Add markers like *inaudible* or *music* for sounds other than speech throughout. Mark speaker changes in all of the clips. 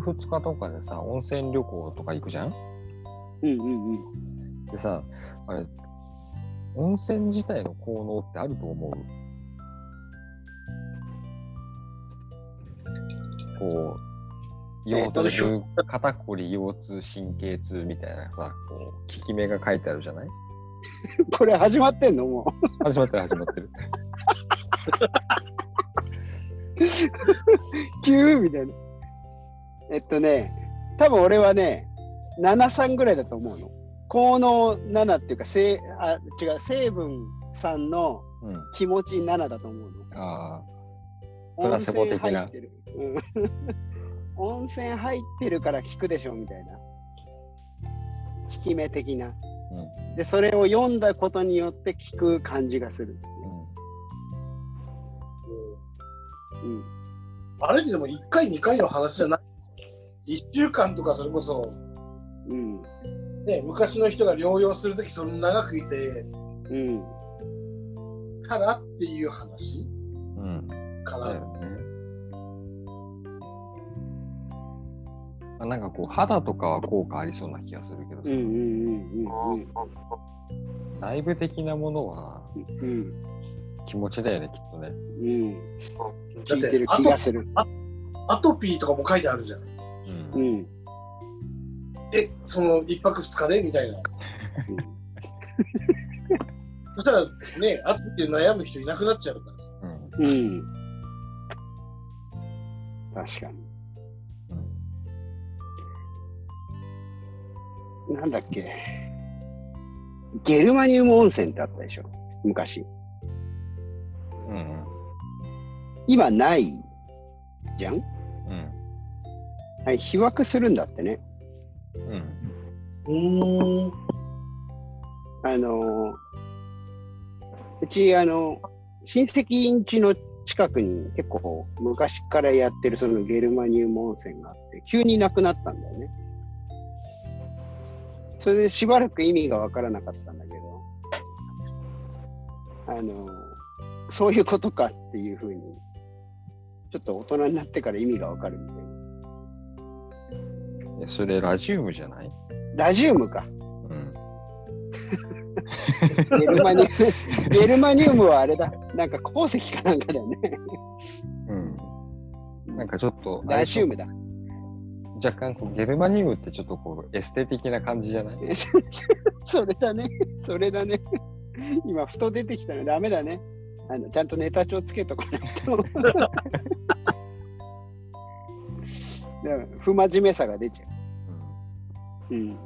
Speaker 1: 泊2日とかでさ、温泉旅行とか行くじゃん？
Speaker 2: うんうんうん。
Speaker 1: でさ、あれ、温泉自体の効能ってあると思う？こう、腰
Speaker 2: えっと
Speaker 1: 痛、肩こり、腰痛、神経痛みたいなさ、こう、効き目が書いてあるじゃない？*laughs*
Speaker 2: これ始まってんのも
Speaker 1: 始まってる始まってる。
Speaker 2: う、*laughs* 急みたいな。えっとね、多分俺はね、73ぐらいだと思うの。効能7っていうか、せいあ違う、成分3の
Speaker 1: うん。
Speaker 2: 気持ち7だと思うの。
Speaker 1: ああ、プラセボ的な
Speaker 2: 温泉入ってる。うん *laughs* 温泉入ってるから効くでしょみたいな。効き目的な。
Speaker 1: うん。
Speaker 2: で、それを読んだことによって効く感じがする。うん。
Speaker 3: あれってでも1回、2回の話じゃない。1週間とかそれこそ、
Speaker 2: うん。
Speaker 3: ね、昔の人が療養するときその長くいて
Speaker 2: うん。
Speaker 3: からっていう話？
Speaker 1: うん。
Speaker 3: かな。
Speaker 1: だよね。まあ、なんかこう、肌とかは効果ありそうな気がするけどさ、
Speaker 2: うんうんうんうん
Speaker 1: 内部的なものは
Speaker 2: うん
Speaker 1: 気持ちだよね、きっとね。
Speaker 2: うん
Speaker 3: だって
Speaker 2: 聞いてる気がする。
Speaker 3: アトピーとかも書いてあるじゃん。
Speaker 1: うん
Speaker 2: うん。
Speaker 3: え、その1泊2日で？みたいな。*laughs* そしたらね、アトピーで悩む人いなくなっちゃうからさ。
Speaker 1: うん
Speaker 2: うん。確かに。なんだっけ。ゲルマニウム温泉ってあったでしょ？昔。
Speaker 1: うんうん
Speaker 2: 今ないじゃん？
Speaker 1: うん
Speaker 2: はい、被爆するんだってね。
Speaker 1: うん
Speaker 3: うーん。
Speaker 2: あのーうち、あの、親戚ん家の近くに結構昔からやってるそのゲルマニウム温泉があって、急になくなったんだよね。それでしばらく意味がわからなかったんだけど、あのーそういうことかっていうふうに、ちょっと大人になってから意味がわかるみたいな。
Speaker 1: いやそれラジウムじゃない？
Speaker 2: ラジウムか。
Speaker 1: うん *laughs*
Speaker 2: ゲルマニウム、ゲルマニウムはあれだ。なんか鉱石かなんかだよね。
Speaker 1: うんなんかちょっと
Speaker 2: ラジウムだ。
Speaker 1: 若干こうゲルマニウムってちょっとこうエステ的な感じじゃない？*laughs*
Speaker 2: それだね。それだね。今、ふと出てきたのダメだね。あのちゃんとネタ帳つけとかないと。不真面目さが出ちゃう。うん。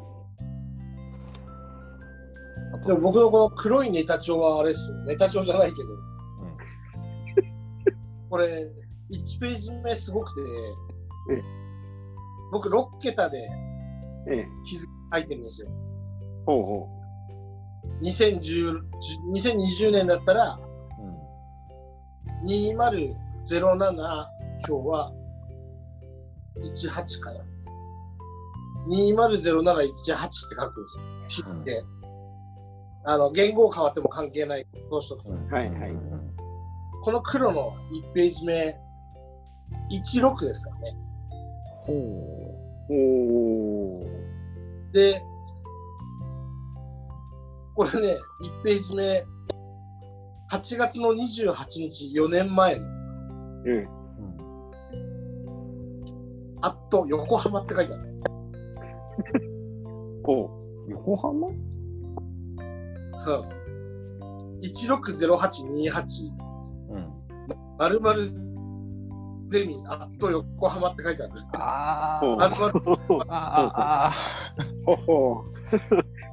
Speaker 1: あと
Speaker 3: でも僕のこの黒いネタ帳はあれですよ。ネタ帳じゃないけど。これ、1ページ目すごくて
Speaker 2: ええ、
Speaker 3: 僕6桁で
Speaker 2: ええ。
Speaker 3: 日付書いてるんですよ。
Speaker 2: ほうほ
Speaker 3: 2010 2020年だったら
Speaker 1: うん
Speaker 3: 2007今日は18かな。200718って書くんですよ。日って。あの、言語変わっても関係ない。この人と
Speaker 1: うん
Speaker 2: はいはい
Speaker 1: うん
Speaker 3: この黒の1ページ目、16ですからね。
Speaker 1: ほ
Speaker 2: う。おー。
Speaker 3: で、これね、1ページ目、8月の28日、4年前の、
Speaker 2: うん。
Speaker 3: あっと横浜って書いてある。*laughs*
Speaker 2: ほ
Speaker 1: 横浜？
Speaker 3: うん。160828、
Speaker 1: うん
Speaker 3: まるまるゼミ、あっと横浜って書いてある。
Speaker 1: ああああ
Speaker 2: う。ほほう。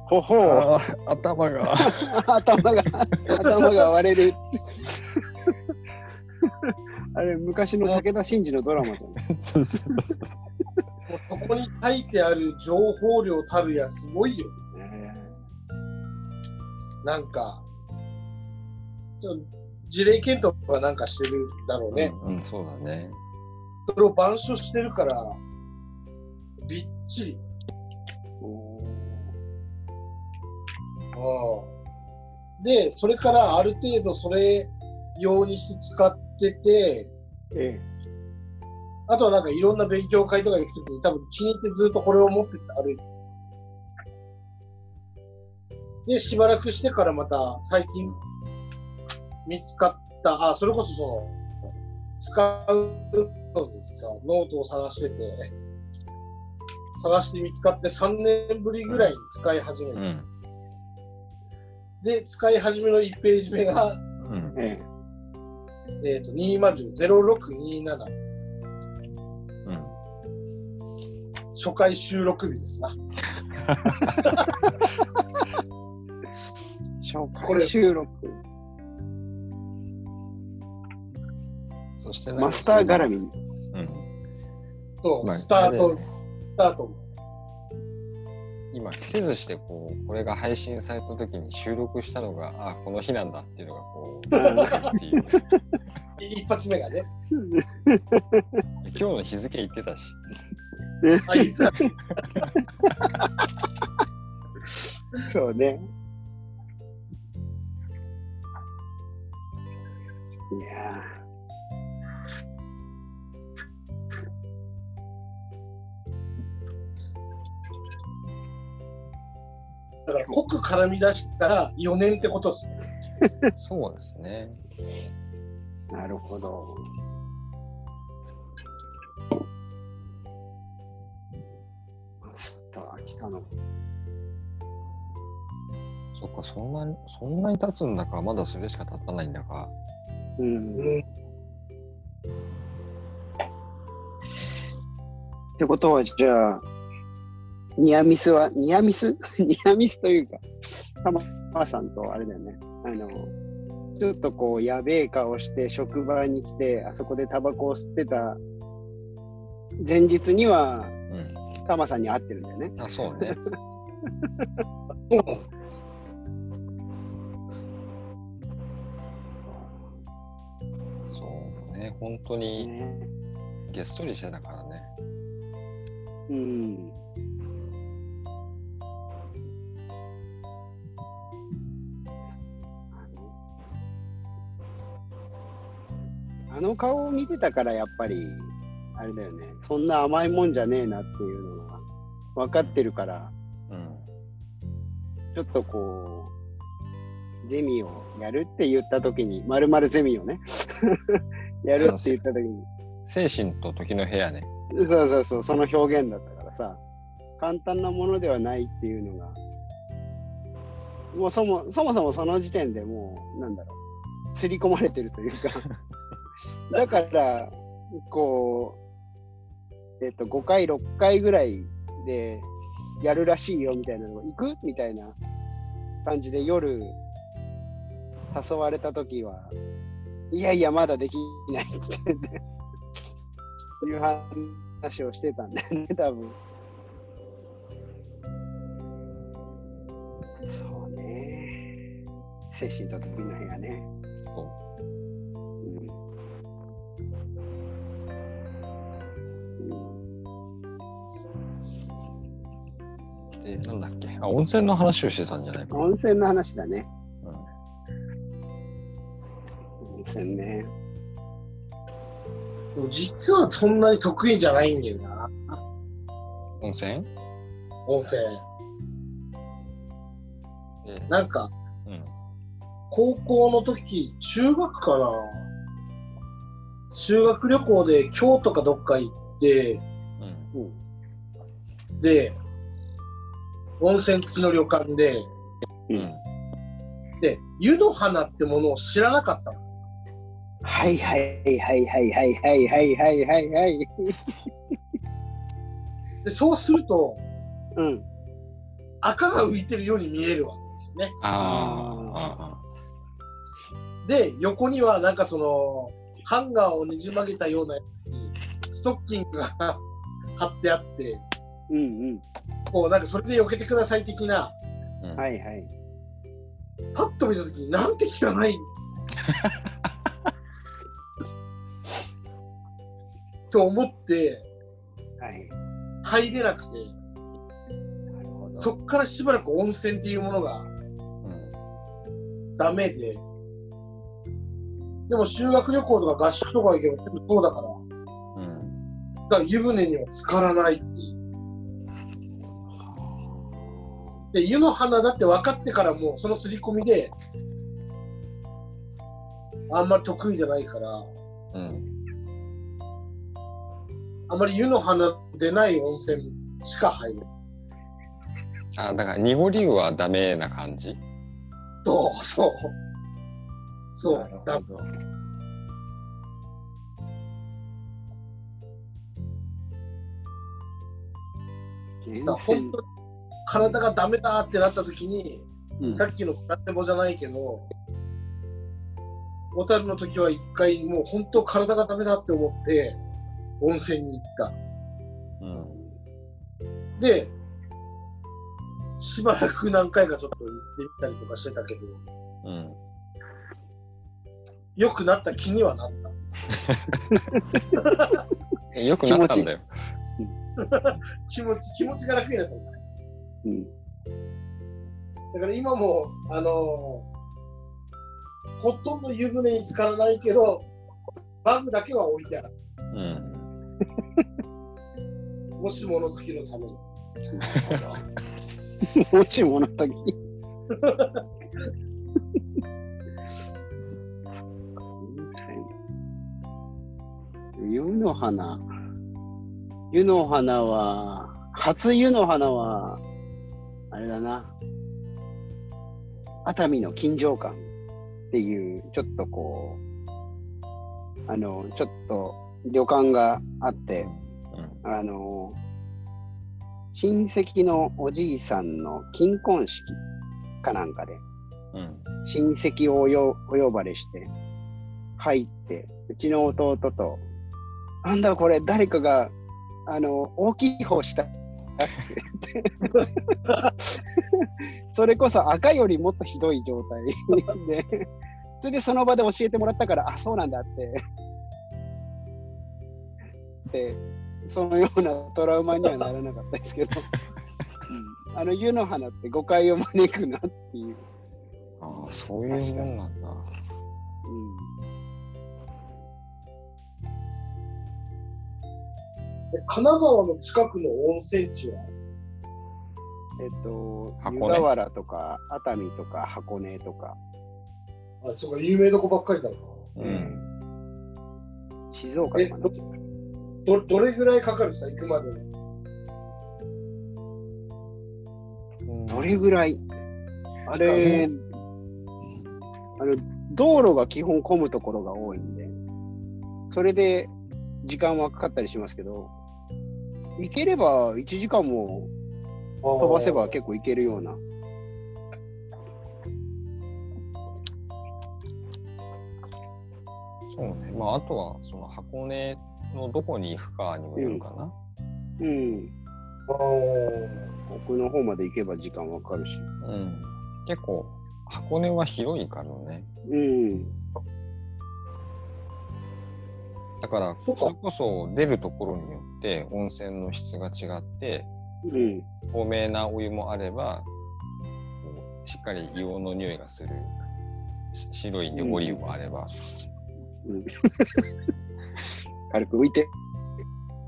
Speaker 2: ほほう。
Speaker 1: ああ頭が *laughs*
Speaker 2: 頭が、頭が割れる。あれ、昔の武田真治のドラマだね。*laughs*
Speaker 1: そうそうそう
Speaker 3: もうそこに書いてある情報量たるやすごいよ。なんか、ちょ事例検討がなんかしてるだろうね。
Speaker 1: うん、うん、そうだね
Speaker 3: それを板書してるから、びっちり。うんで、それからある程度それ用にして使ってて、
Speaker 2: え
Speaker 3: あとはなんかいろんな勉強会とか行くときに多分気に入ってずっとこれを持ってって歩いて。で、しばらくしてからまた最近見つかった、あ、それこそその、使うのにさ、ノートを探してて、探して見つかって3年ぶりぐらいに使い始めて、
Speaker 1: うん。
Speaker 3: で、使い始めの1ページ目が、
Speaker 1: うん。
Speaker 2: ええ
Speaker 3: えっ、と、200627、
Speaker 1: うん。
Speaker 3: 初回収録日ですな。
Speaker 2: 紹
Speaker 3: これ
Speaker 2: 介収録。
Speaker 1: そして
Speaker 2: マスター絡
Speaker 1: み。うん。
Speaker 3: そう、
Speaker 1: まあ
Speaker 3: スタートスタートも。
Speaker 1: 今、着せずして、こう、これが配信された時に収録したのが、あ、この日なんだっていうのが、こう、っていう。
Speaker 3: 一発目がね。
Speaker 1: 今日の日付言ってたし。*laughs*
Speaker 3: あ、いつだ
Speaker 2: そうね。いや
Speaker 3: だから濃く絡み出したら4年ってことですね。
Speaker 1: そうですね。
Speaker 2: ー、なるほど。マスター来たの。
Speaker 1: そっか、そんなに、そんなに経つんだか、まだそれしか経たないんだか。
Speaker 2: うん。っ
Speaker 3: うん。
Speaker 2: てことは、じゃあ、ニアミスは、ニアミス？*laughs* ニアミスというか、たまさんとあれだよね。あの、ちょっとこう、やべえ顔して職場に来て、あそこでタバコを吸ってた前日には、
Speaker 1: うん。
Speaker 2: タマさんに会ってるんだよね。
Speaker 1: あ、そうね。
Speaker 3: そう
Speaker 1: ね。本当に
Speaker 2: ね
Speaker 1: げっそりしてたからね。
Speaker 2: うん。あの顔を見てたからやっぱりあれだよねそんな甘いもんじゃねえなっていうのが分かってるから
Speaker 1: うん。
Speaker 2: ちょっとこうゼミをやるって言った時にまるまるゼミをね *laughs* やるって言った時に
Speaker 1: 精神と時の部屋ね。
Speaker 2: そうそうそう、その表現だったからさ、簡単なものではないっていうのが、もうそもそもそもその時点でもう、なんだろう、刷り込まれてるというか、*laughs* だから、こう、えっと、5回、6回ぐらいでやるらしいよみたいなのが、行くみたいな感じで夜、誘われた時は、いやいや、まだできないって言って。いう話をしてたんだよね、多分。そうね。精神と時の部屋ね。う。
Speaker 1: で、なんだっけ。あ、温泉の話をしてたんじゃないかな。
Speaker 2: 温泉の話だね。
Speaker 1: うん
Speaker 2: 温泉ね。
Speaker 3: でも実はそんなに得意じゃないんだよな、
Speaker 1: 温泉？
Speaker 3: 温泉。
Speaker 1: で、
Speaker 3: なんか、
Speaker 1: うん。
Speaker 3: 高校の時、中学かな修学旅行で京都かどっか行って、
Speaker 1: うん。
Speaker 2: うん。
Speaker 3: で、温泉付きの旅館で、
Speaker 1: うん。
Speaker 3: で、湯の花ってものを知らなかったの。
Speaker 2: はいはいはいはいはいはいはいはいはいはい。*laughs*
Speaker 3: で、そうすると、
Speaker 2: うん。
Speaker 3: 赤が浮いてるように見えるわけですよね。
Speaker 1: ああ。
Speaker 3: で、横にはなんかその、ハンガーをねじ曲げたようなストッキングが貼ってあって、
Speaker 2: うんうん。
Speaker 3: こうなんかそれで避けてください的な、
Speaker 1: うん
Speaker 2: はいはい。
Speaker 3: パッと見たときになんて汚い *laughs* と思って
Speaker 2: はい。
Speaker 3: 入れなくて、
Speaker 2: なるほど。
Speaker 3: そっからしばらく温泉っていうものが
Speaker 1: うん。
Speaker 3: ダメで、でも修学旅行とか合宿とか行けば全部そうだから、
Speaker 1: うん。
Speaker 3: だから湯船には浸からないっていう。で、湯の花だって分かってからもうその刷り込みで、あんまり得意じゃないから、
Speaker 1: うん。
Speaker 3: あんまり湯の花でない温泉しか入る。
Speaker 1: あ、だから濁り湯はダメな感じ？
Speaker 3: そうそう。そう。だ
Speaker 1: ど。
Speaker 2: 源
Speaker 3: だ本
Speaker 2: 泉
Speaker 3: 当に体がダメだってなった時に、
Speaker 2: うん
Speaker 3: さっきのプラテボじゃないけど、小樽の時は一回もう本当体がダメだって思って温泉に行った。
Speaker 1: うん。
Speaker 3: で、しばらく何回かちょっと行ってみたりとかしてたけど、
Speaker 1: うん。
Speaker 3: 良くなった気にはなった。*laughs*
Speaker 1: えよくなったんだよ。*laughs*
Speaker 3: 気持ち、気持ちが楽になったんだね。
Speaker 2: うん
Speaker 3: だから今も、あのーほとんど湯船に浸からないけど、バグだけは置いてある。
Speaker 1: うん。
Speaker 3: もしもの時のために。*laughs*
Speaker 2: もしもの時に。*laughs* 湯の花。湯の花は、初湯の花は、あれだな。熱海の金城館っていう、ちょっとこう、あの、ちょっと旅館があって、
Speaker 1: うん。
Speaker 2: あの、親戚のおじいさんの金婚式かなんかで、
Speaker 1: うん。
Speaker 2: 親戚をお呼ばれして、入って、うちの弟と、なんだこれ、誰かが、あの、大きい方したって言って、*laughs* *laughs* それこそ赤よりもっとひどい状態 *laughs* で、それでその場で教えてもらったから、あ、そうなんだって。で、そのようなトラウマにはならなかったですけど、*laughs* うんあの湯の花って誤解を招くなっていう。
Speaker 1: ああ、そういうもんなんだ。
Speaker 3: で神奈川の近くの温泉地は？
Speaker 2: えっと、
Speaker 1: 箱根
Speaker 2: 湯河原とか熱海とか箱根とか、
Speaker 3: あ、そうか、有名どこばっかりだな。
Speaker 1: うん。
Speaker 2: 静岡とかね。
Speaker 3: どどれぐらいかかるんですか、行くまでに。
Speaker 2: どれぐらい？あれ、あの、道路が基本混むところが多いんで、それで時間はかかったりしますけど、行ければ1時間も飛ばせば結構行けるような。
Speaker 1: そうね。まあ、あとは、その箱根のどこに行くかにもよるかな。
Speaker 2: うん。
Speaker 3: あー
Speaker 2: 奥の方まで行けば時間わかるし。
Speaker 1: うん。結構、箱根は広いからね。
Speaker 2: うん。
Speaker 1: だから、
Speaker 3: そ
Speaker 1: れこそ出るところによって温泉の質が違って、
Speaker 2: うん。
Speaker 1: 透明なお湯もあれば、こうしっかり硫黄の匂いがするし白い濁り湯もあれば、
Speaker 2: うん軽く浮いて、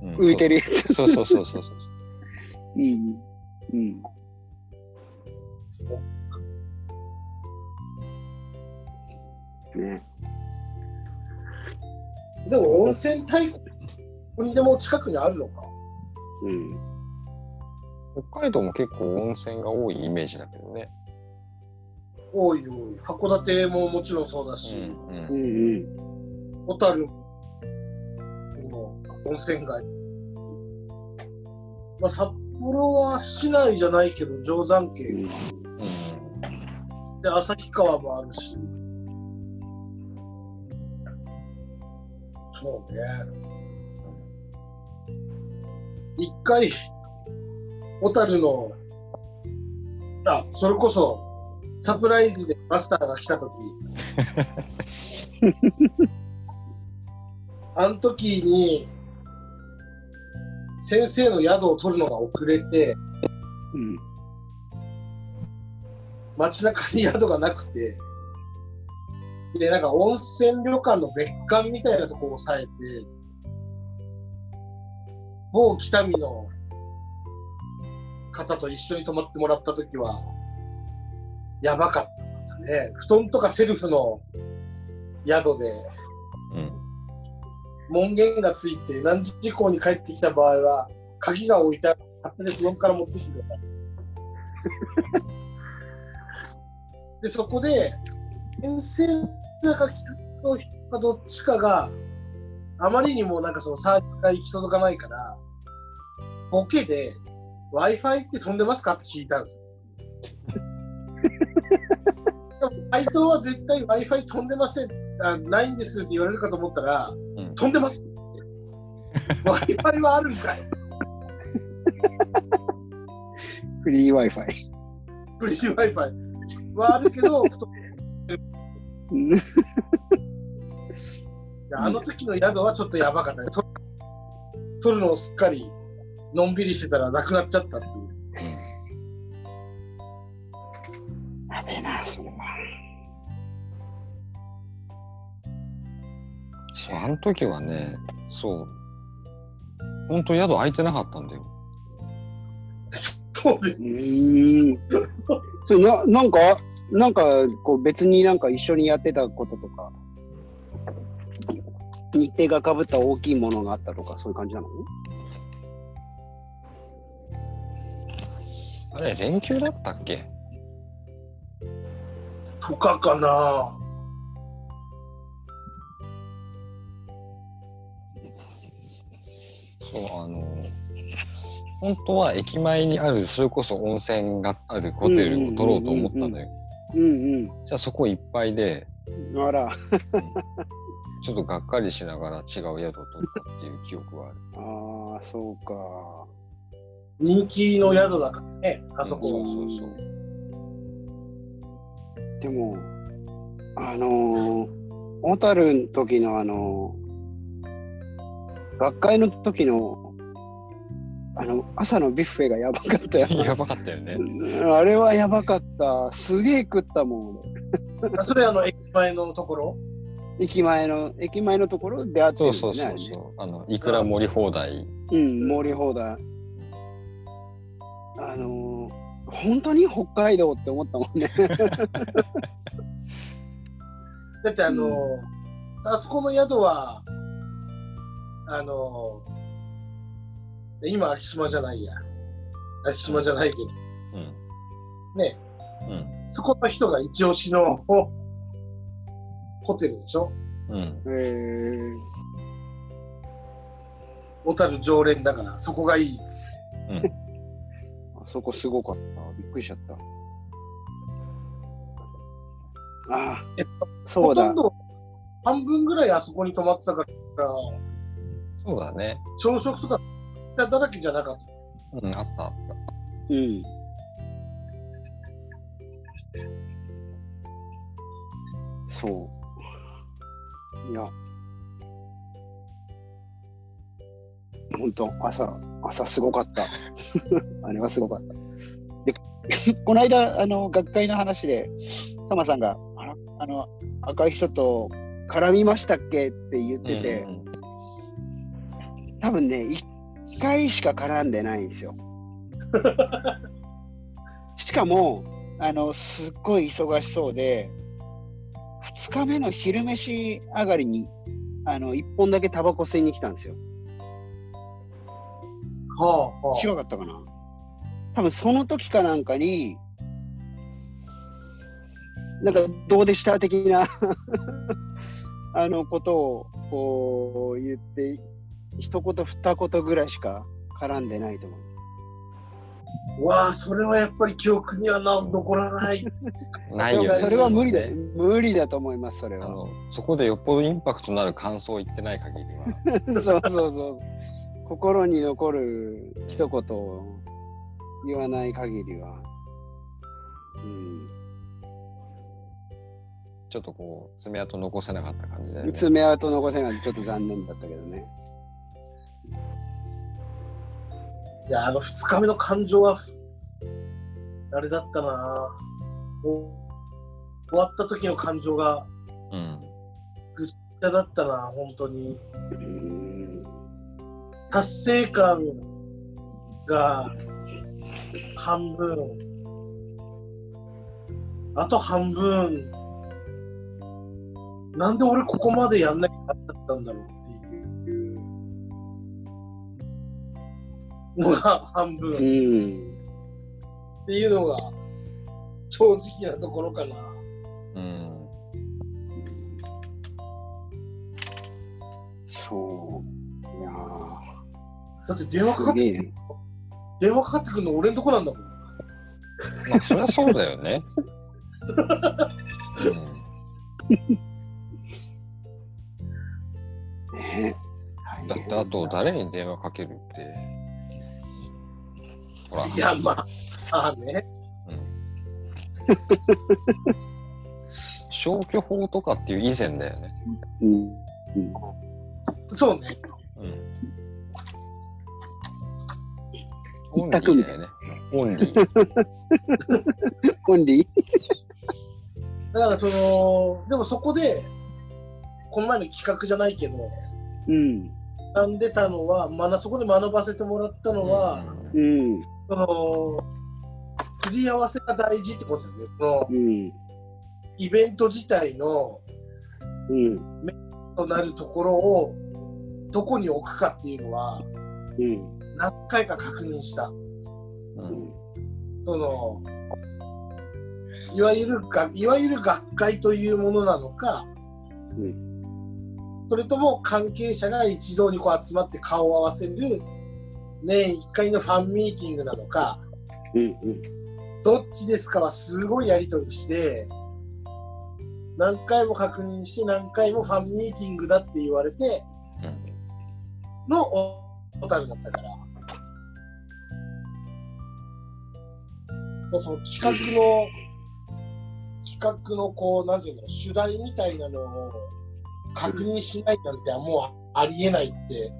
Speaker 1: うん
Speaker 2: 浮いてるやつ。
Speaker 1: そうそうそうそうそうそう。
Speaker 2: うん。うん。ね。
Speaker 3: でも温泉大国、にでも近くにあるのか。
Speaker 2: うん。
Speaker 1: 北海道も結構温泉が多いイメージだけどね。
Speaker 3: 多い多い。函館ももちろんそうだし、
Speaker 1: うん
Speaker 2: う
Speaker 1: うん。
Speaker 3: 小樽の温泉街。まあ、札幌は市内じゃないけど、定山渓
Speaker 2: うん
Speaker 3: がで、旭川もあるし。そうね。一回、小樽の、あ、それこそ、サプライズでマスターが来たとき、*laughs* あの時に、先生の宿を取るのが遅れて、
Speaker 2: うん。
Speaker 3: 街中に宿がなくて、で、なんか温泉旅館の別館みたいなところを押さえて、某北見の方と一緒に泊まってもらった時は、やばかったね。布団とかセルフの宿で、
Speaker 1: うん。
Speaker 3: 門限がついて何時以降に帰ってきた場合は、鍵が置いてある。勝手にフロントから持ってきてください。で、そこで、遠征だか北の人かどっちかが、あまりにもなんかそのサービスが行き届かないから、ボケで Wi-Fi って飛んでますか？って聞いたんですよ。でも回答は絶対 Wi-Fi 飛んでませんあ、ないんですって言われるかと思ったら、
Speaker 1: うん
Speaker 3: 飛んでますって Wi-Fi はあるんかい
Speaker 2: フリー Wi-Fi。
Speaker 3: フリー Wi-Fi はあるけど、*laughs* あの時の宿はちょっとやばかったね。と取るのをすっかりのんびりしてたらなくなっちゃったっていう。
Speaker 2: やべえな、それは。
Speaker 1: そう、あの時はね、そう。本当宿空いてなかったんだよ。
Speaker 3: そうで
Speaker 2: うーん。それななんか、なんか、こう別になんか一緒にやってたこととか、日程がかぶった大きいものがあったとか、そういう感じなの？
Speaker 1: あれ、連休だったっけ？
Speaker 3: とかかな。
Speaker 1: そう、あの、本当は駅前にある、それこそ温泉があるホテルを取ろうと思ったんだよ。
Speaker 2: うん
Speaker 1: じゃあそこいっぱいで、
Speaker 2: うん。あら、
Speaker 1: ちょっとがっかりしながら違う宿を取ったっていう記憶はある。
Speaker 2: ああ、そうか。
Speaker 3: 人気の宿だからね、あそこ。
Speaker 1: そうそうそう。
Speaker 2: でも、あのー、小樽の時のあのー、学会の時の、あの、朝のビュッフェがやばかったよ。*laughs*
Speaker 1: やばかったよね。
Speaker 2: あれはやばかった。すげえ食ったもん、*laughs*
Speaker 3: それあの駅前のところ？
Speaker 2: 駅前の、駅前のところであってる
Speaker 1: そう。そうそうそう。あの、いくら盛り放題。
Speaker 2: うん、盛り放題。あのー、本当に北海道って思ったもんね。*laughs*
Speaker 3: だってあの、あそこの宿は、あの、今、昭島じゃないや。昭島じゃないけど、
Speaker 1: うん。
Speaker 3: ね、
Speaker 1: うん。
Speaker 3: そこの人が一押しのホテルでしょ？
Speaker 1: うん。
Speaker 2: へー
Speaker 3: 小樽常連だから、そこがいいっつって
Speaker 1: うん。
Speaker 2: あそこすごかった。びっくりしちゃった。ああ
Speaker 3: え、
Speaker 2: そうだ
Speaker 3: ほとん。ど半分ぐらいあそこに泊まってたから、
Speaker 1: そうだね。
Speaker 3: 朝食とかだらけじゃなかった。
Speaker 1: うん、あったあった。
Speaker 2: うん。そう。いや。本当朝、朝すごかった。*laughs* あれはすごかった。で、*laughs* この間、あの、学会の話で、タマさんが、あらあの、赤い人と絡みましたっけって言ってて、
Speaker 1: うんうん
Speaker 2: 多分ね、1回しか絡んでないんですよ。*laughs* しかも、あの、すっごい忙しそうで、2日目の昼飯上がりに、あの、1本だけタバコ吸いに来たんですよ。
Speaker 3: はあ、は
Speaker 2: 違かったかな多分その時かなんかに、なんか、どうでした的な *laughs* あのことをこう言って、一言二言ぐらいしか絡んでないと思う。
Speaker 3: わあ、それはやっぱり記憶にはな残らない。*laughs*
Speaker 1: ないよね。
Speaker 2: それは無理だ
Speaker 1: ね。
Speaker 2: 無理だと思います、それは。
Speaker 1: あの、そこでよっぽどインパクトのある感想を言ってない限りは。*laughs*
Speaker 2: そうそうそう。心に残る一言を言わない限りは。うん。
Speaker 1: ちょっとこう、爪痕残せなかった感じだよね。
Speaker 2: 爪痕残せないとちょっと残念だったけどね。
Speaker 3: いや、あの2日目の感情は、あれだったなお終わった時の感情が、
Speaker 1: うん。
Speaker 3: ぐっちゃだったな本当に。
Speaker 2: うん
Speaker 3: 達成感が半分、あと半分、なんで俺ここまでやんなきゃなったんだろうっていうのが半分。
Speaker 2: うん。
Speaker 3: っていうのが正直なところかな。
Speaker 1: うん。
Speaker 2: そう。
Speaker 3: だって電話かかって
Speaker 2: ーすげえ。
Speaker 3: 電話かかってくるの俺んとこなんだもん。
Speaker 1: まあ、そりゃそうだよね。
Speaker 2: ね *laughs*
Speaker 1: うん、だって、あと、誰に電話かけるって。ほら、
Speaker 3: いや、まあ、ああね。
Speaker 1: うん、消去法とかっていう以前だよね。
Speaker 2: うん。
Speaker 3: そうね。
Speaker 2: 一択みたい
Speaker 1: オンリーだよね。*laughs* オンリー。
Speaker 2: オンリー
Speaker 3: だからその、でもそこで、この前の企画じゃないけど、
Speaker 2: うん。
Speaker 3: 学んでたのは、学そこで学ばせてもらったのは、
Speaker 2: うん。
Speaker 3: その、すり合わせが大事ってことですよね。その
Speaker 2: うん。
Speaker 3: イベント自体の
Speaker 2: うん。
Speaker 3: となるところをどこに置くかっていうのは
Speaker 2: うん。
Speaker 3: 何回か確認した。
Speaker 1: うん
Speaker 3: そのいわゆるがいわゆる学会というものなのか、
Speaker 2: う
Speaker 3: それとも関係者が一堂にこう集まって顔を合わせる年1回のファンミーティングなのか
Speaker 2: うん。うん。
Speaker 3: どっちですかはすごいやり取りして何回も確認して何回もファンミーティングだって言われて
Speaker 1: うん
Speaker 3: の小樽だったから。その企画の、企画のこう、なんていうの、主題みたいなのを確認しないなんてもうありえないって、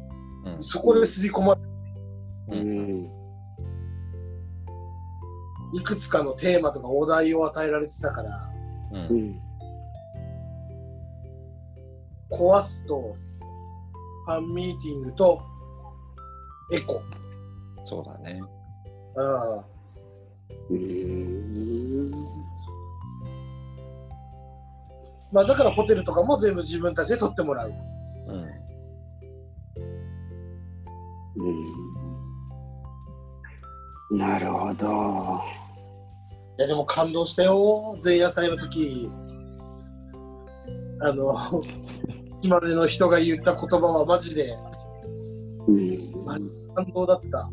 Speaker 1: うん
Speaker 3: そこで刷り込まれ
Speaker 2: うん。
Speaker 3: いくつかのテーマとかお題を与えられてたから、
Speaker 1: うん
Speaker 2: うん。
Speaker 3: 壊すと、ファンミーティングとエコ。
Speaker 1: そうだね。
Speaker 3: うん
Speaker 2: うん。
Speaker 3: まあ、だからホテルとかも全部自分たちで取ってもらう。
Speaker 1: うん
Speaker 2: うん。なるほど。
Speaker 3: いやでも感動したよ、前夜祭の時。あの、島根の人が言った言葉はマジで
Speaker 2: うん。
Speaker 3: 感動だった。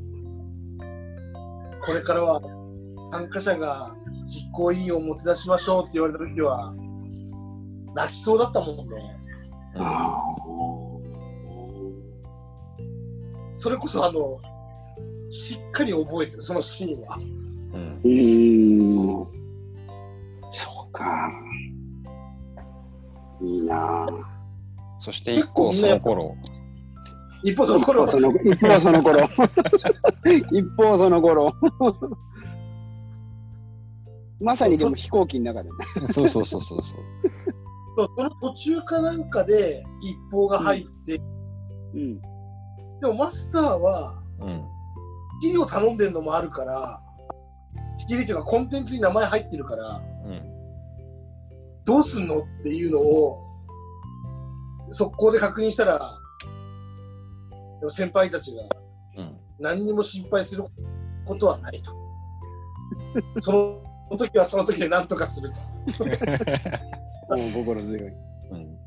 Speaker 3: これからは参加者が実行委員をもて出しましょうって言われた時は、泣きそうだったもんね。
Speaker 2: あ
Speaker 3: それこそあの、しっかり覚えてる、そのシーンは。
Speaker 1: うん
Speaker 2: ーうん。そうか。いいな。
Speaker 1: そして一方その頃、
Speaker 3: 一方その頃は
Speaker 2: その一方その頃。一方その頃。まさにでも飛行機の中でね。
Speaker 1: そうそうそうそうそう。
Speaker 3: そうその途中かなんかで一報が入って、
Speaker 2: うん。
Speaker 3: でもマスターは
Speaker 1: うん
Speaker 3: 仕切りを頼んでるのもあるから、仕切りというかコンテンツに名前入ってるから、
Speaker 1: うん
Speaker 3: どうすんのっていうのを速攻で確認したら、でも先輩たちが
Speaker 1: うん
Speaker 3: 何にも心配することはないと。その時はその時で何とかすると。
Speaker 2: もう心強い。
Speaker 1: うん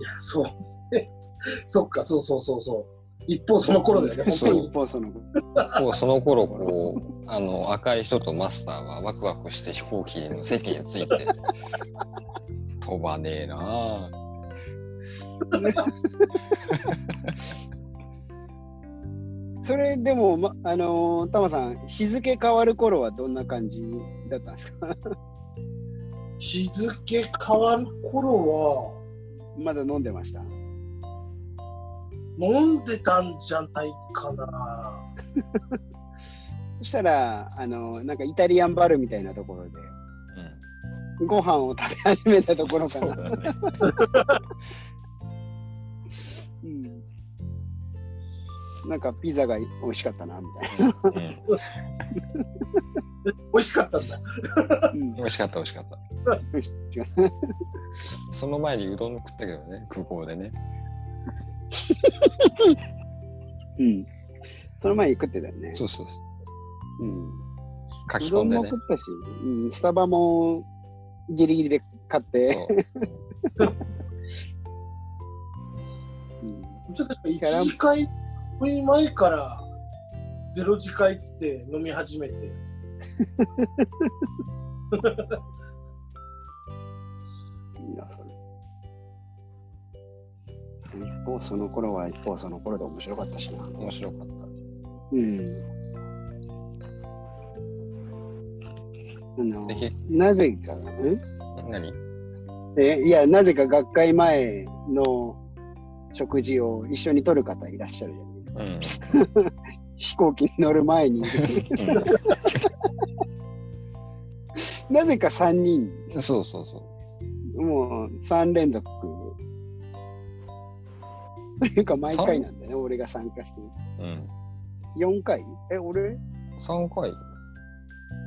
Speaker 3: いや、そう。そっか、そうそうそうそう。一方その頃だよね、本当に
Speaker 2: 一。方その頃。
Speaker 1: こうその頃こうあの赤い人とマスターはワクワクして飛行機の席について飛ばねえなあ *laughs*
Speaker 2: それでも、ま、あのー、タマさん、日付変わる頃はどんな感じだったんですか？*laughs*
Speaker 3: 日付変わる頃は、
Speaker 2: まだ飲んでました？
Speaker 3: 飲んでたんじゃないかな。*laughs*
Speaker 2: そしたら、あのー、なんかイタリアンバルみたいなところで、ご飯を食べ始めたところかな。*laughs* なんかピザが美味しかったなみたい
Speaker 1: うん
Speaker 3: 美味しかったんだ。
Speaker 1: 美味しかった、美味しかった。
Speaker 2: 美味しかった
Speaker 1: その前にうどん食ったけどね、空港でね。
Speaker 2: うん。その前に食ってたよね。
Speaker 1: そうそうそう。
Speaker 2: うん。
Speaker 1: 書き込んでね
Speaker 2: うどんも食。ったし、うん、スタバもギリギリで買って、
Speaker 3: ちょっと1次会前からゼロ次会っつって飲み始めて。*laughs*
Speaker 2: いいな、それ。一方、その頃は一方、その頃で面白かったしな。
Speaker 1: 面白かった。
Speaker 2: うん。あのなぜか、ん
Speaker 1: 何？
Speaker 2: えいや、なぜか学会前の食事を一緒に取る方いらっしゃるじゃないですか。
Speaker 1: うん。*laughs*
Speaker 2: 飛行機に乗る前に。なぜか3人、
Speaker 1: うんそうそうそう。
Speaker 2: もう3連続。というか、毎回なんだよね、俺が参加して。
Speaker 1: うん。
Speaker 2: 4回？え、俺
Speaker 1: ？3回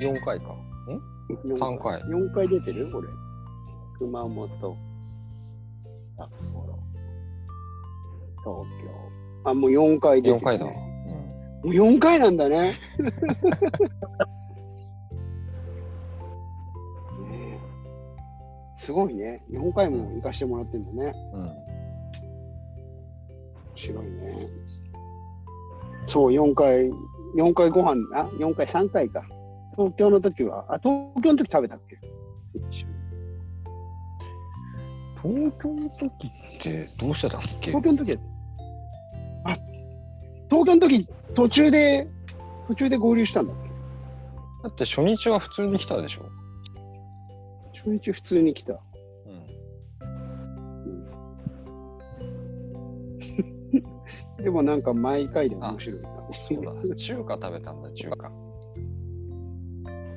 Speaker 1: ?4 回か。三回
Speaker 2: 4回出てる？俺。熊本、札幌、東京。あ、もう4回出てる、
Speaker 1: 4回だ。
Speaker 2: もう4回なんだね。ねえすごいね。4回も行かしてもらってんだね。
Speaker 1: うん。うん。
Speaker 2: 面白いね。そう、4回、4回ご飯、あ、4回、3回か。東京の時は、あ、東京の時食べたっけ？
Speaker 1: 東京の時ってどうしてたっけ？
Speaker 2: 東京の時は、あ、東京の時、途中で、途中で合流したんだっけ
Speaker 1: だって初日は普通に来たでしょ。
Speaker 2: 初日普通に来た。
Speaker 1: うん。*laughs*
Speaker 2: でもなんか毎回で面白いな。
Speaker 1: そうだ。中華食べたんだ、中華。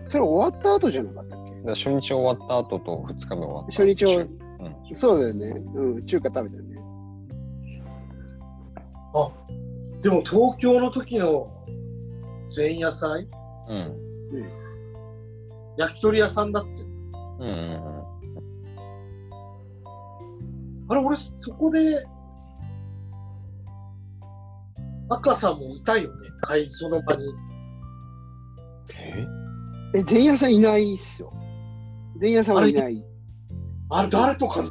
Speaker 2: それ終わった後じゃなかったっけ？
Speaker 1: ら初日終わった後と2日目終わった。
Speaker 2: 初日を
Speaker 1: 中
Speaker 2: そうだよね。うん、中華食べたよね。
Speaker 3: あでも東京の時の前夜祭？
Speaker 1: うん。
Speaker 3: 焼き鳥屋さんだって。
Speaker 1: うんうんうん。
Speaker 3: あれ、俺、そこで、赤さんもいたよね、会その場に。
Speaker 1: え？
Speaker 2: え、前夜さんいないっすよ。前夜さんはいない。
Speaker 3: あれ、誰とか、*laughs*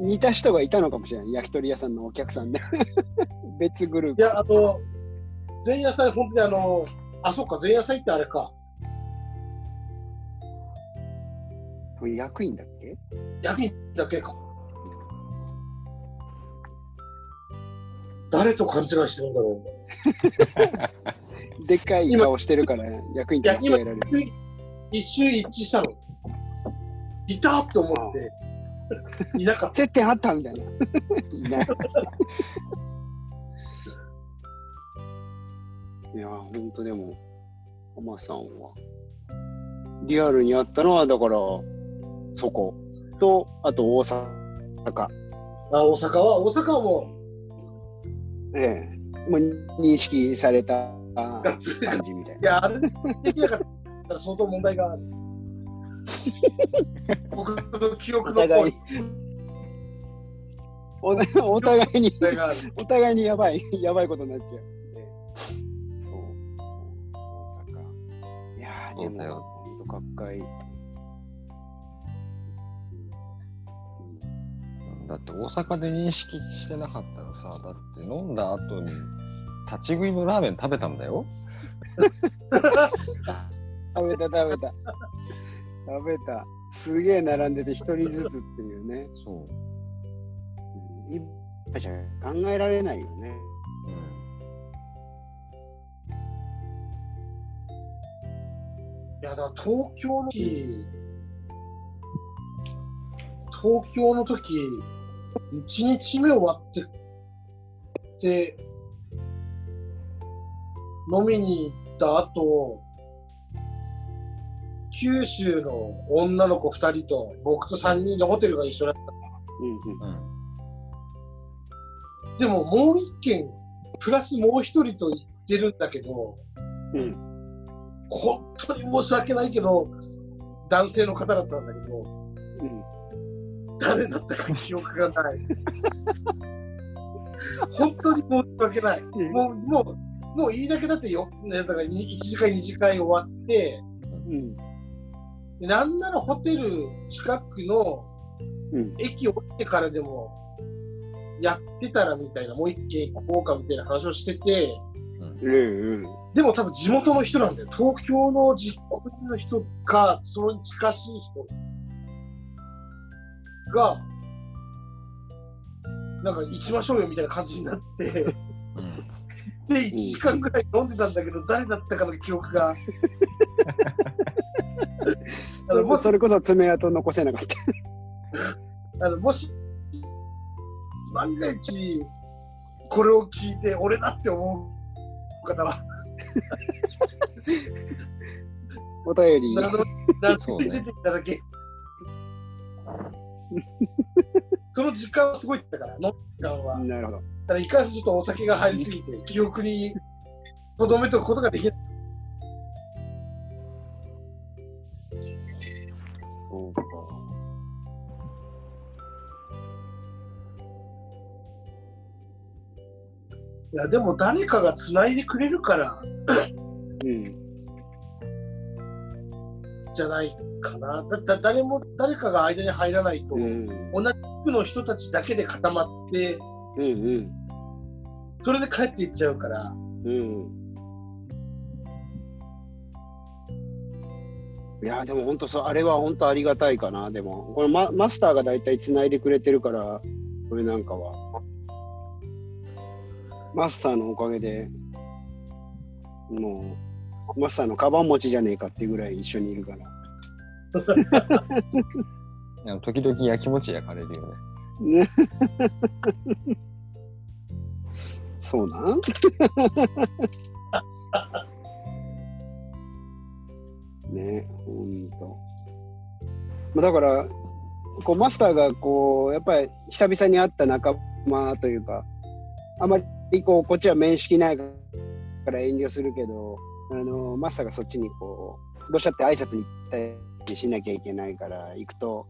Speaker 2: 似た人がいたのかもしれない。焼き鳥屋さんのお客さんで。*laughs* 別グループ。
Speaker 3: いや、あの、前夜祭、本当にあの、あ、そっか、前夜祭ってあれか。
Speaker 2: これ役員だっけ？
Speaker 3: 役員だけか。誰と勘違いしてるんだろ *laughs*
Speaker 2: でっかい顔してるから役員と間違えられる。
Speaker 3: う。一瞬一致したの。いたって思って、いなかった。
Speaker 2: 接点あったみたいな。いない。いや、ほんとでも、浜さんは、リアルにあったのは、だから、そこと、あと大阪。
Speaker 3: あ大阪は、大阪はも
Speaker 2: ええ。もう認識された。感じみたい
Speaker 3: いや、あれできなかったら相当問題がある。*laughs* 僕の記憶の方に
Speaker 2: 互い、おお互いに。*laughs* お互いにやばい、*laughs* やばいことになっちゃうんで。そう。大阪。いやー、でも、ほんと、学会。
Speaker 1: だって大阪で認識してなかったらさ、だって飲んだ後に立ち食いのラーメン食べたんだよ。
Speaker 2: 食べた、食べた。食べた。すげえ並んでて、一人ずつっていうね。
Speaker 1: そう。
Speaker 2: うん今じゃ考えられないよね。
Speaker 3: いや、だから東京の時、東京の時、1日目終わって、で、飲みに行った後、九州の女の子2人と僕と3人のホテルが一緒だった。
Speaker 2: うんうん
Speaker 1: うん。
Speaker 3: でももう1軒、プラスもう1人と言ってるんだけど、
Speaker 2: うん
Speaker 3: 本当に申し訳ないけど、男性の方だったんだけど、
Speaker 2: うん
Speaker 3: 誰だったか記憶がない。*laughs* 本当に申し訳ない。
Speaker 2: うん
Speaker 3: もう、もう、もういいだけだってよ。ね、だから1次会、2次会終わって、
Speaker 2: うん
Speaker 3: なんならホテル近くの
Speaker 2: うん
Speaker 3: 駅降りてからでもやってたらみたいな、もう一軒行こうかみたいな話をしてて、
Speaker 2: うんうん
Speaker 3: でも多分地元の人なんだよ。東京の実行人の人か、それに近しい人が、なんか行きましょうよみたいな感じになって、で、
Speaker 1: うん。
Speaker 3: 1時間ぐらい飲んでたんだけど、誰だったかの記憶が。*laughs* *laughs* あのもし
Speaker 2: それこそ爪痕残せなかった。
Speaker 3: あのもし、万が一、これを聞いて、俺だって思う方は、
Speaker 2: お便り。
Speaker 3: なのな
Speaker 1: そうね
Speaker 3: 出ていただけ。その時間はすごいったから、飲む時間は。
Speaker 2: なるほど。
Speaker 3: ただ、いかんせんちょっとお酒が入りすぎて、記憶に留めておくことができない。いや、でも誰かが繋いでくれるから
Speaker 2: うん。
Speaker 3: じゃないかな。だって誰も、誰かが間に入らないと、
Speaker 2: うん。
Speaker 3: 同じ区の人たちだけで固まって、
Speaker 2: うんうん。
Speaker 3: それで帰っていっちゃうから、
Speaker 2: うん。いや、でも本当そう、あれは本当ありがたいかな。でも、これママスターが大体つないでくれてるから、これなんかは。マスターのおかげで、もう、マスターのカバン持ちじゃねえかっていうぐらい一緒にいるから。
Speaker 1: いや時々焼きもち焼かれるよね。
Speaker 2: ね *laughs* そうなん？*laughs* ねほんと。まあだから、こうマスターがこう、やっぱり久々に会った仲間というか、あまりこう、こっちは面識ないから遠慮するけど、あのマスターがそっちにこう、どうしたって挨拶に行ったりしなきゃいけないから行くと、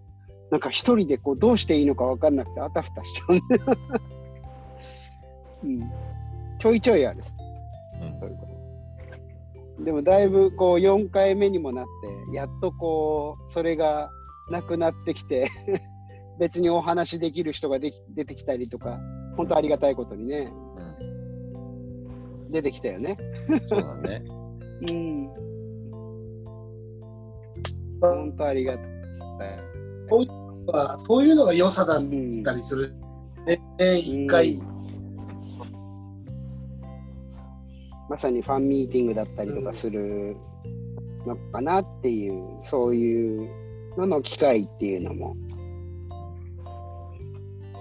Speaker 2: なんか一人でこうどうしていいのか分かんなくてあたふたしちゃううん、ちょいちょいある
Speaker 1: うん。
Speaker 2: そうでもだいぶこう4回目にもなってやっとこうそれがなくなってきて *laughs* 別にお話できる人ができ出てきたりとか本当ありがたいことにね出てきたよね
Speaker 1: そうだね。*laughs*
Speaker 2: うん本当ありがたい
Speaker 3: まあそういうのが良さだっ
Speaker 2: うん
Speaker 3: たりする。ね、ね一回、
Speaker 2: まさにファンミーティングだったりとかするのかなっていう、そういうのの機会っていうのも。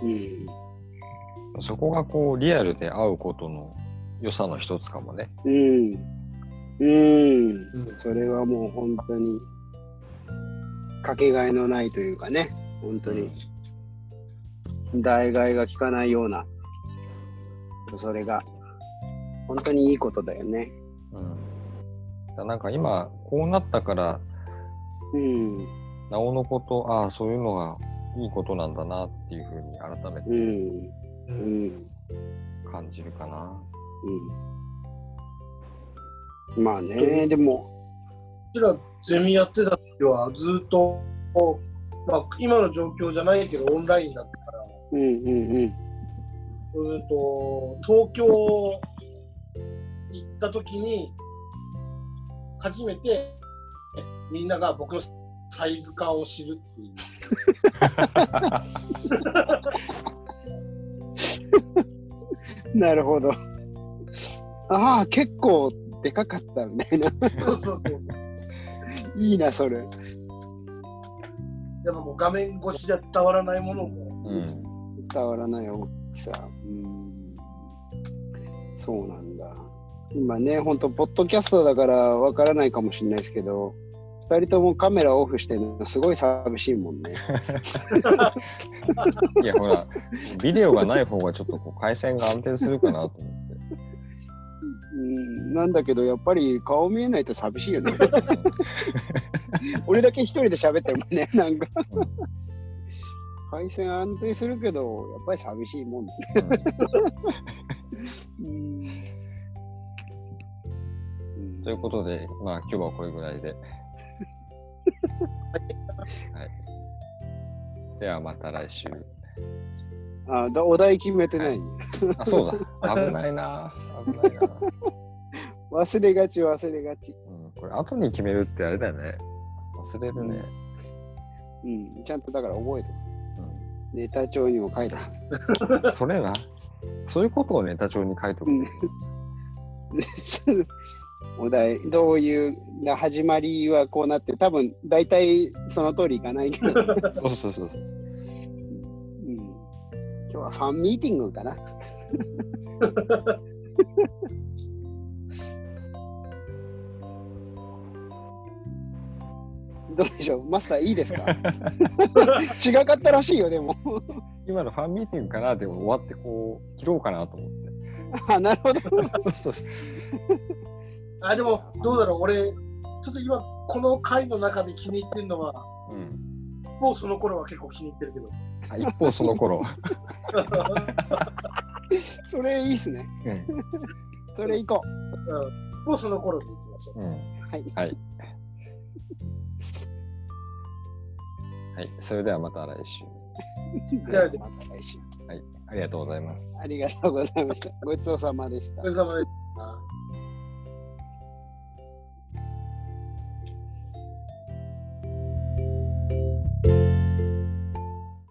Speaker 2: うん。
Speaker 1: そこがこうリアルで会うことの良さの一つかもね。
Speaker 2: うん。うん。
Speaker 3: うん
Speaker 2: それはもう本当に、かけがえのないというかね、本当に、代替えが効かないような、それが、本当にいいことだよね。
Speaker 1: うん。なんか今、こうなったから、
Speaker 2: うん。
Speaker 1: なおのこと、ああ、そういうのがいいことなんだなっていうふうに改め
Speaker 2: う
Speaker 1: て
Speaker 2: ん。
Speaker 3: う
Speaker 2: うんん。
Speaker 1: 感じるかな。
Speaker 2: うん。まあね、でも、
Speaker 3: うちらゼミやってた時はずっと、まあ、今の状況じゃないけどオンラインだったから、
Speaker 2: うんうんうん。
Speaker 3: うんと東京行った時に初めてみんなが僕のサイズ感を知るっていう。*laughs*
Speaker 2: なるほど。ああ、結構でかかったみたいな。
Speaker 3: そうそうそうそう。
Speaker 2: いいな、それ。
Speaker 3: やっぱもう画面越しじゃ伝わらないものも、
Speaker 1: うん。
Speaker 2: 伝わらない大きさ。うん。そうなんだ。今ね、本当ポッドキャストだからわからないかもしれないですけど、二人ともカメラオフしてるのすごい寂しいもんね。*laughs*
Speaker 1: いや、ほら、ビデオがない方がちょっとこう回線が安定するかなと思って。
Speaker 2: うん、なんだけど、やっぱり顔見えないと寂しいよね。*laughs* 俺だけ一人で喋ってるもんね、なんか。回線安定するけど、やっぱり寂しいもんね。うん
Speaker 1: ということで、まあ今日はこれぐらいで。はい。ではまた来週。
Speaker 2: あだお題決めてない、
Speaker 1: あ、そうだ。危ないな。危ないな。
Speaker 2: 忘れがち、忘れがち。
Speaker 1: うん、これ後に決めるってあれだよね。忘れるね。
Speaker 2: うん、ちゃんとだから覚えてる。ネタ帳にも書いた。
Speaker 1: うん、それな。そういうことをネタ帳に書いとく。
Speaker 2: うん *laughs* お題、どういうな始まりはこうなって、多分大体その通りいかないけど、うん、
Speaker 1: そうそうそう。
Speaker 2: 今日はファンミーティングかな。*laughs* どうでしょう、マスターいいですか？*laughs* 違かったらしいよ、でも。
Speaker 1: 今のファンミーティングかなでも終わってこう切ろうかなと思って。
Speaker 2: あ、なるほど。
Speaker 1: そうそうそう。
Speaker 3: あ、でも、どうだろう、俺、ちょっと今、この回の中で気に入ってるのは、
Speaker 1: うん。
Speaker 3: もうその頃は結構気に入ってるけど。
Speaker 1: あ一方その頃。
Speaker 2: それいいっすね。
Speaker 1: うん。
Speaker 2: それいこ
Speaker 3: うん、もうその頃でいきましょう。
Speaker 1: うん。
Speaker 2: う。はい。
Speaker 1: はい。はい。それではまた来週。*laughs*
Speaker 3: では
Speaker 2: また来週。
Speaker 1: はい。ありがとうございます。
Speaker 2: ありがとうございました。ごちそうさまでした
Speaker 3: お疲。れ様です。